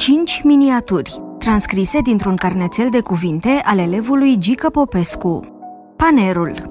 5 miniaturi, transcrise dintr-un carnețel de cuvinte al elevului Gică Popescu. Panerul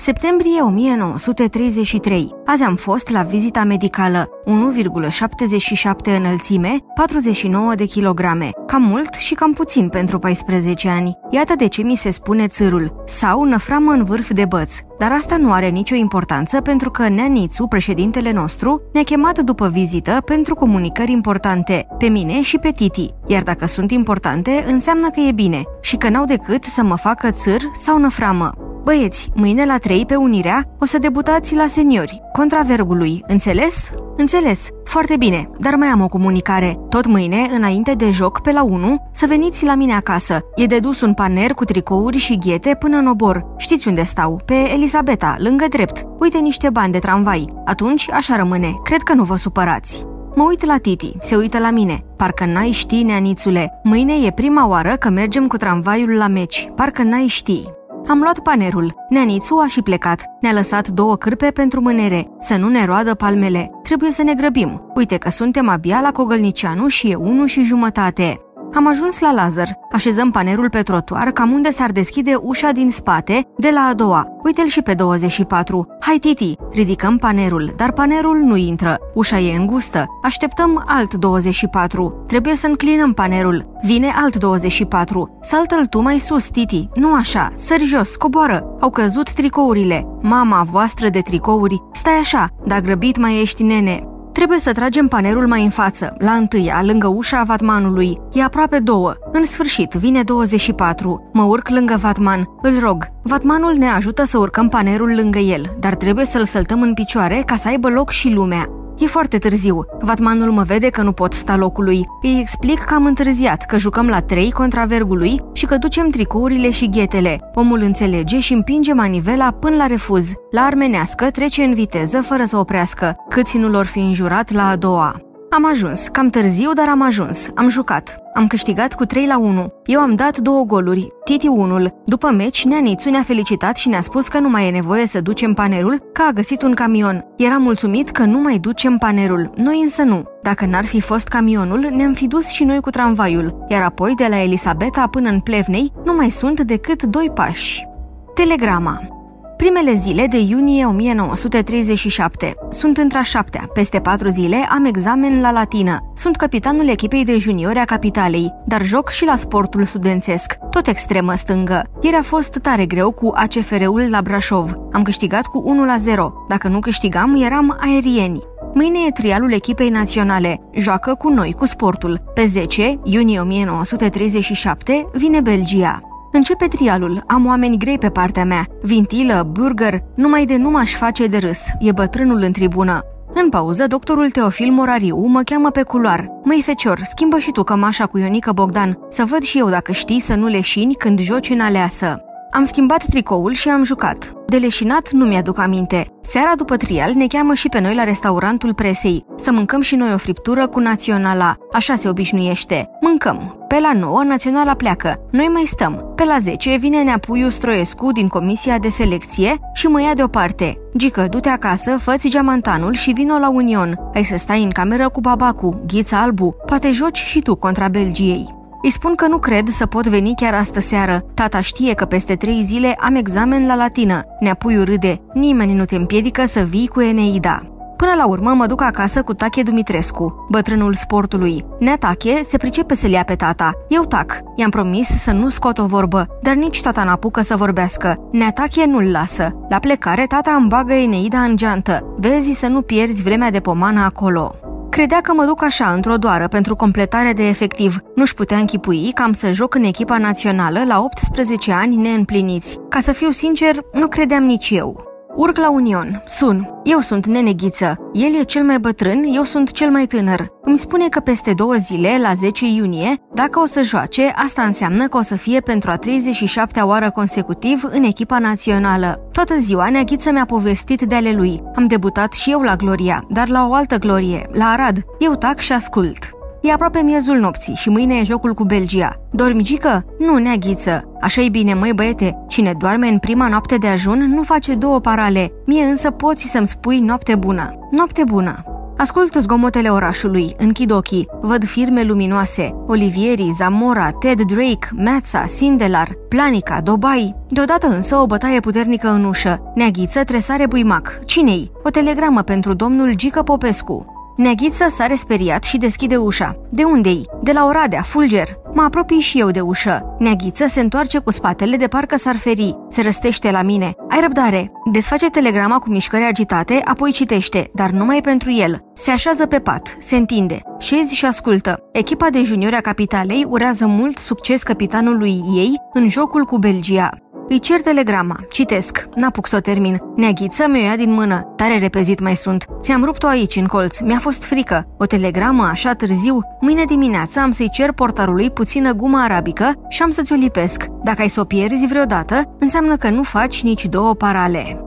Septembrie 1933. Azi am fost la vizita medicală, 1,77 înălțime, 49 de kilograme. Cam mult și cam puțin pentru 14 ani. Iată de ce mi se spune țârul, sau năframă în vârf de băț. Dar asta nu are nicio importanță pentru că Neanițu, președintele nostru, ne-a chemat după vizită pentru comunicări importante, pe mine și pe Titi. Iar dacă sunt importante, înseamnă că e bine și că n-au decât să mă facă țâr sau năframă. Băieți, mâine la 3 pe Unirea o să debutați la seniori, contra vergului, înțeles? Înțeles, foarte bine, dar mai am o comunicare. Tot mâine, înainte de joc, pe la 1, să veniți la mine acasă. E de dus un paner cu tricouri și ghete până în obor. Știți unde stau? Pe Elisabeta, lângă drept. Uite niște bani de tramvai. Atunci, așa rămâne. Cred că nu vă supărați. Mă uit la Titi, se uită la mine. Parcă n-ai ști, neanițule. Mâine e prima oară că mergem cu tramvaiul la meci. Parcă n-ai ști. Am luat panerul. Neanițu a și plecat. Ne-a lăsat două cârpe pentru mânere, să nu ne roadă palmele. Trebuie să ne grăbim. Uite că suntem abia la Cogălnicianu și e unu și jumătate. Am ajuns la Lazar. Așezăm panerul pe trotuar, cam unde s-ar deschide ușa din spate, de la a doua. Uite-l și pe 24. Hai, Titi! Ridicăm panerul, dar panerul nu intră. Ușa e îngustă. Așteptăm alt 24. Trebuie să înclinăm panerul. Vine alt 24. Saltă-l tu mai sus, Titi. Nu așa. Sări jos, coboară. Au căzut tricourile. Mama voastră de tricouri. Stai așa, dar grăbit mai ești, nene. Trebuie să tragem panerul mai în față, la întâia, lângă ușa vatmanului. E aproape două. În sfârșit, vine 24. Mă urc lângă vatman. Îl rog. Vatmanul ne ajută să urcăm panerul lângă el, dar trebuie să-l săltăm în picioare ca să aibă loc și lumea. E foarte târziu. Vatmanul mă vede că nu pot sta locului. Îi explic că am întârziat, că jucăm la 3 contra vergului și că ducem tricourile și ghetele. Omul înțelege și împinge manivela până la refuz. La armenească trece în viteză fără să oprească. Câți nu lor fi înjurat la a doua. Am ajuns, cam târziu, dar am ajuns. Am jucat. Am câștigat cu 3 la 1. Eu am dat două goluri, Titi unul. După meci, Neanițu ne-a felicitat și ne-a spus că nu mai e nevoie să ducem panerul, că a găsit un camion. Era mulțumit că nu mai ducem panerul, noi însă nu. Dacă n-ar fi fost camionul, ne-am fi dus și noi cu tramvaiul, iar apoi de la Elisabeta până în Plevnei nu mai sunt decât doi pași. Telegrama Primele zile de iunie 1937. Sunt într-a șaptea. Peste patru zile am examen la latină. Sunt capitanul echipei de juniori a capitalei, dar joc și la sportul studențesc, tot extremă stângă. Ieri a fost tare greu cu ACFR-ul la Brașov. Am câștigat cu 1 la 0. Dacă nu câștigam, eram aerieni. Mâine e trialul echipei naționale. Joacă cu noi, cu sportul. Pe 10 iunie 1937 vine Belgia. Începe trialul, am oameni grei pe partea mea. Vintilă, burger, numai de nu m-aș face de râs, e bătrânul în tribună. În pauză, doctorul Teofil Morariu mă cheamă pe culoar. Măi, fecior, schimbă și tu cămașa cu Ionica Bogdan, să văd și eu dacă știi să nu leșini când joci în aleasă. Am schimbat tricoul și am jucat. De leșinat nu mi-aduc aminte. Seara după trial ne cheamă și pe noi la restaurantul presei. Să mâncăm și noi o friptură cu naționala. Așa se obișnuiește. Mâncăm. Pe la 9 naționala pleacă. Noi mai stăm. Pe la 10 vine Neapuiu Stroiescu din comisia de selecție și mă ia deoparte. Gică, du-te acasă, fă-ți geamantanul și vino la Union. Ai să stai în cameră cu babacu, ghița albu. Poate joci și tu contra Belgiei. Îi spun că nu cred să pot veni chiar astă seară. Tata știe că peste trei zile am examen la latină. Neapuiu râde. Nimeni nu te împiedică să vii cu Eneida. Până la urmă mă duc acasă cu Tache Dumitrescu, bătrânul sportului. Nea Tache se pricepe să-l ia pe tata. Eu tac. I-am promis să nu scot o vorbă, dar nici tata n-apucă să vorbească. Nea Tache nu-l lasă. La plecare, tata îmi bagă Eneida în geantă. Vezi să nu pierzi vremea de pomană acolo. Credea că mă duc așa, într-o doară, pentru completare de efectiv. Nu-și putea închipui că am să joc în echipa națională la 18 ani neîmpliniți. Ca să fiu sincer, nu credeam nici eu. Urc la Union. Sun. Eu sunt neneghiță. El e cel mai bătrân, eu sunt cel mai tânăr. Îmi spune că peste două zile, la 10 iunie, dacă o să joace, asta înseamnă că o să fie pentru a 37-a oară consecutiv în echipa națională. Toată ziua Neaghiță mi-a povestit de ale lui. Am debutat și eu la Gloria, dar la o altă glorie, la Arad. Eu tac și ascult. E aproape miezul nopții și mâine e jocul cu Belgia. Dormi, Gică? Nu, neaghiță. așa e bine, măi băiete. Cine doarme în prima noapte de ajun nu face două parale. Mie însă poți să-mi spui noapte bună. Noapte bună. Ascult zgomotele orașului, închid ochii, văd firme luminoase, Olivieri, Zamora, Ted Drake, Meța, Sindelar, Planica, Dobai. Deodată însă o bătaie puternică în ușă. Neaghiță, tresare buimac. Cinei? O telegramă pentru domnul Gică Popescu. Neaghiță sare speriat și deschide ușa. De unde-i? De la Oradea, Fulger. Mă apropii și eu de ușă. Neaghiță se întoarce cu spatele de parcă s-ar feri. Se răstește la mine. Ai răbdare. Desface telegrama cu mișcări agitate, apoi citește, dar numai pentru el. Se așează pe pat, se întinde. Șezi și ascultă. Echipa de juniori a capitalei urează mult succes capitanului ei în jocul cu Belgia. Îi cer telegrama. Citesc. N-apuc să o termin. Neaghiță mi-o ia din mână. Tare repezit mai sunt. Ți-am rupt-o aici, în colț. Mi-a fost frică. O telegramă așa târziu. Mâine dimineață am să-i cer portarului puțină gumă arabică și am să-ți o lipesc. Dacă ai să o pierzi vreodată, înseamnă că nu faci nici două parale.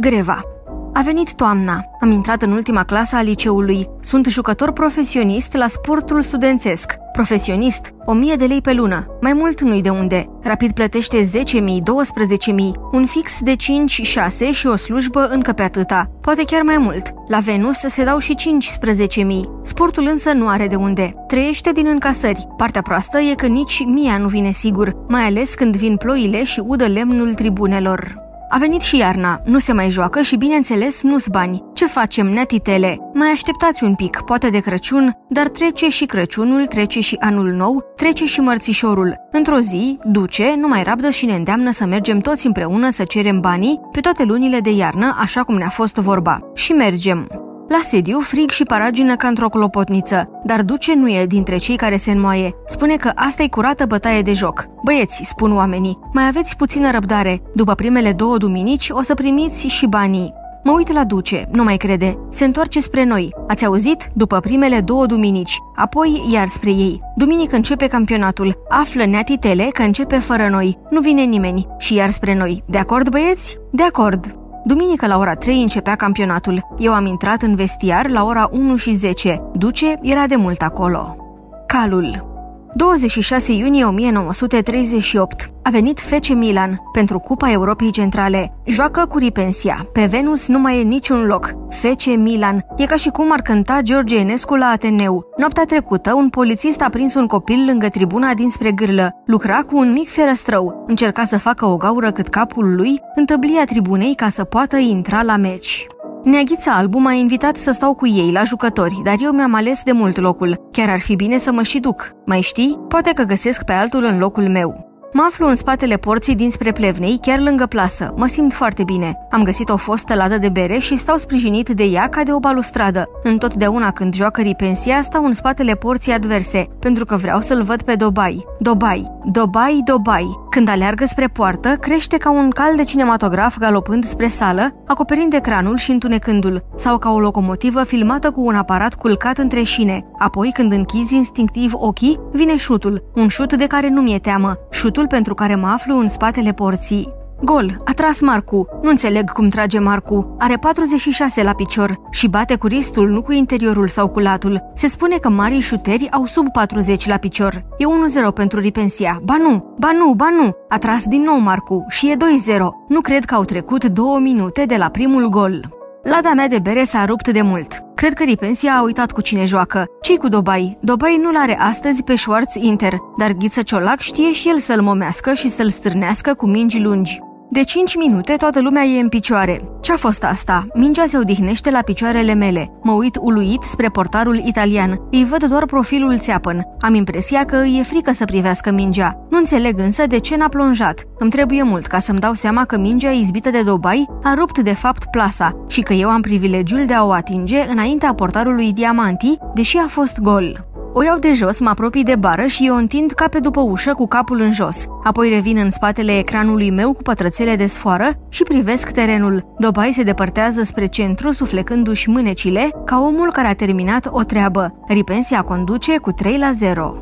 Greva. A venit toamna. Am intrat în ultima clasă a liceului. Sunt jucător profesionist la sportul studențesc. Profesionist, 1000 de lei pe lună. Mai mult nu-i de unde. Rapid plătește 10.000, 12.000, un fix de 5-6 și o slujbă încă pe atâta. Poate chiar mai mult. La Venus se dau și 15.000. Sportul însă nu are de unde. Trăiește din încasări. Partea proastă e că nici mia nu vine sigur, mai ales când vin ploile și udă lemnul tribunelor. A venit și iarna, nu se mai joacă și bineînțeles nu-s bani. Ce facem, netitele? Mai așteptați un pic, poate de Crăciun, dar trece și Crăciunul, trece și anul nou, trece și mărțișorul. Într-o zi, duce, nu mai rabdă și ne îndeamnă să mergem toți împreună să cerem banii pe toate lunile de iarnă, așa cum ne-a fost vorba. Și mergem. La sediu, frig și paragină ca într-o clopotniță, dar Duce nu e dintre cei care se înmoaie. Spune că asta e curată bătaie de joc. Băieți, spun oamenii, mai aveți puțină răbdare. După primele două duminici o să primiți și banii. Mă uit la Duce, nu mai crede. Se întoarce spre noi. Ați auzit? După primele două duminici. Apoi iar spre ei. Duminică începe campionatul. Află neatitele că începe fără noi. Nu vine nimeni. Și iar spre noi. De acord, băieți? De acord. Duminică la ora 3 începea campionatul. Eu am intrat în vestiar la ora 1 și 10. Duce era de mult acolo. Calul 26 iunie 1938. A venit FC Milan pentru Cupa Europei Centrale. Joacă cu Ripensia. Pe Venus nu mai e niciun loc. FC Milan. E ca și cum ar cânta George Enescu la Ateneu. Noaptea trecută, un polițist a prins un copil lângă tribuna dinspre gârlă. Lucra cu un mic ferăstrău. Încerca să facă o gaură cât capul lui, întăblia tribunei ca să poată intra la meci. Neaghița Albu m-a invitat să stau cu ei la jucători, dar eu mi-am ales de mult locul. Chiar ar fi bine să mă și duc. Mai știi? Poate că găsesc pe altul în locul meu. Mă aflu în spatele porții dinspre Plevnei, chiar lângă plasă. Mă simt foarte bine. Am găsit o fostă ladă de bere și stau sprijinit de ea ca de o balustradă. Întotdeauna când joacă ripensia, stau în spatele porții adverse, pentru că vreau să-l văd pe Dobai. Dobai, Dobai, Dobai. Când aleargă spre poartă, crește ca un cal de cinematograf galopând spre sală, acoperind ecranul și întunecându-l, sau ca o locomotivă filmată cu un aparat culcat între șine. Apoi, când închizi instinctiv ochii, vine șutul, un șut de care nu mi-e teamă, șutul motivul pentru care mă aflu în spatele porții. Gol, a tras Marcu. Nu înțeleg cum trage Marcu. Are 46 la picior și bate cu ristul, nu cu interiorul sau cu latul. Se spune că marii șuteri au sub 40 la picior. E 1-0 pentru Ripensia. Ba nu, ba nu, ba nu. A tras din nou Marcu și e 2-0. Nu cred că au trecut două minute de la primul gol. Lada mea de bere s-a rupt de mult. Cred că Ripensia a uitat cu cine joacă. ce cu Dobai? Dobai nu-l are astăzi pe Schwarz Inter, dar Ghiță Ciolac știe și el să-l momească și să-l stârnească cu mingi lungi. De 5 minute toată lumea e în picioare. Ce-a fost asta? Mingea se odihnește la picioarele mele. Mă uit uluit spre portarul italian. Îi văd doar profilul țeapăn. Am impresia că îi e frică să privească mingea. Nu înțeleg însă de ce n-a plonjat. Îmi trebuie mult ca să-mi dau seama că mingea izbită de Dobai a rupt de fapt plasa și că eu am privilegiul de a o atinge înaintea portarului Diamanti, deși a fost gol. O iau de jos, mă apropii de bară și o întind ca pe după ușă cu capul în jos. Apoi revin în spatele ecranului meu cu pătrățele de sfoară și privesc terenul. Dobai se depărtează spre centru, suflecându-și mânecile, ca omul care a terminat o treabă. Ripensia conduce cu 3 la 0.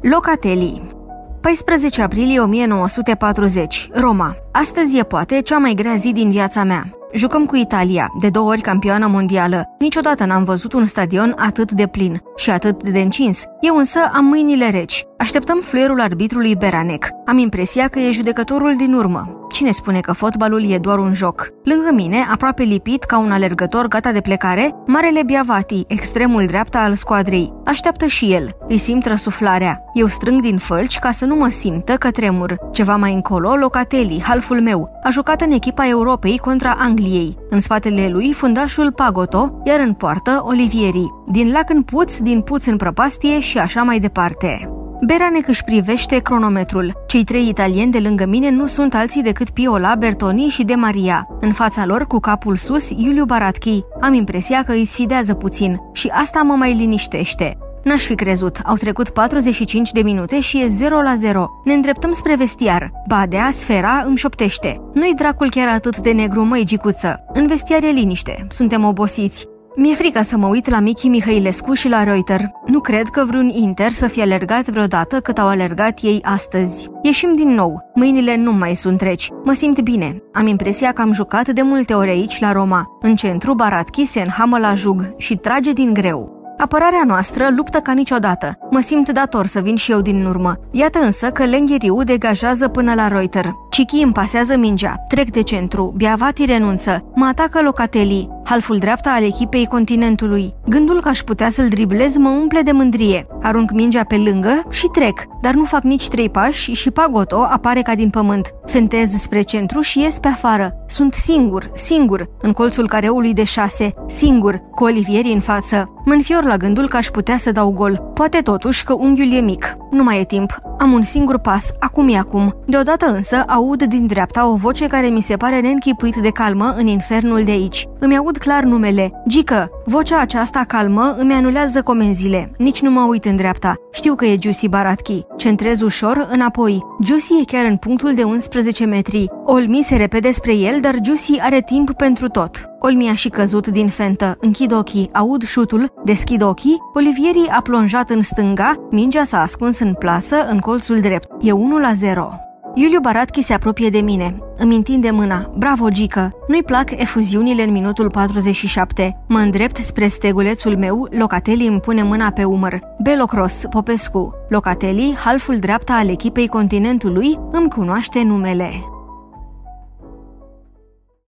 Locatelii 14 aprilie 1940, Roma. Astăzi e poate cea mai grea zi din viața mea. Jucăm cu Italia, de două ori campioană mondială. Niciodată n-am văzut un stadion atât de plin și atât de încins. Eu însă am mâinile reci. Așteptăm fluierul arbitrului Beranec. Am impresia că e judecătorul din urmă. Cine spune că fotbalul e doar un joc? Lângă mine, aproape lipit ca un alergător gata de plecare, Marele Biavati, extremul dreapta al scoadrei. Așteaptă și el. Îi simt răsuflarea. Eu strâng din fălci ca să nu mă simtă că tremur. Ceva mai încolo, Locatelli, halful meu, a jucat în echipa Europei contra Angliei. În spatele lui, fundașul Pagoto, iar în poartă, Olivieri. Din lac în puț, din puț în prăpastie și așa mai departe. Beranec își privește cronometrul. Cei trei italieni de lângă mine nu sunt alții decât Piola, Bertoni și De Maria. În fața lor, cu capul sus, Iuliu Baratchi. Am impresia că îi sfidează puțin și asta mă mai liniștește. N-aș fi crezut. Au trecut 45 de minute și e 0 la 0. Ne îndreptăm spre vestiar. Badea, sfera, îmi șoptește. Nu-i dracul chiar atât de negru, măi, gicuță. În vestiar e liniște. Suntem obosiți. Mi-e frică să mă uit la Michi Mihailescu și la Reuter. Nu cred că vreun Inter să fie alergat vreodată cât au alergat ei astăzi. Ieșim din nou. Mâinile nu mai sunt reci. Mă simt bine. Am impresia că am jucat de multe ori aici la Roma. În centru, Baratchi se înhamă la jug și trage din greu. Apărarea noastră luptă ca niciodată. Mă simt dator să vin și eu din urmă. Iată însă că Lengheriu degajează până la Reuter. Chichi îmi pasează mingea, trec de centru, Biavati renunță, mă atacă Locatelli, halful dreapta al echipei continentului. Gândul că aș putea să-l driblez mă umple de mândrie. Arunc mingea pe lângă și trec, dar nu fac nici trei pași și Pagoto apare ca din pământ. Fentez spre centru și ies pe afară. Sunt singur, singur, în colțul careului de șase, singur, cu Olivieri în față. Mă înfior la gândul că aș putea să dau gol. Poate totuși că unghiul e mic. Nu mai e timp. Am un singur pas, acum e acum. Deodată însă aud din dreapta o voce care mi se pare neînchipuit de calmă în infernul de aici. Îmi aud clar numele. Gică! Vocea aceasta calmă îmi anulează comenzile. Nici nu mă uit în dreapta. Știu că e Giussi Baratchi. Centrez ușor înapoi. Giussi e chiar în punctul de 11 metri. Olmi se repede spre el, dar Giussi are timp pentru tot. Olmi a și căzut din fentă. Închid ochii, aud șutul, deschid ochii. Olivieri a plonjat în stânga, mingea s-a ascuns în plasă, în colțul drept. E 1 la 0. Iuliu Baratchi se apropie de mine. Îmi întinde mâna. Bravo, Gică! Nu-i plac efuziunile în minutul 47. Mă îndrept spre stegulețul meu, Locatelli îmi pune mâna pe umăr. Belocros, Popescu. Locatelli, halful dreapta al echipei continentului, îmi cunoaște numele.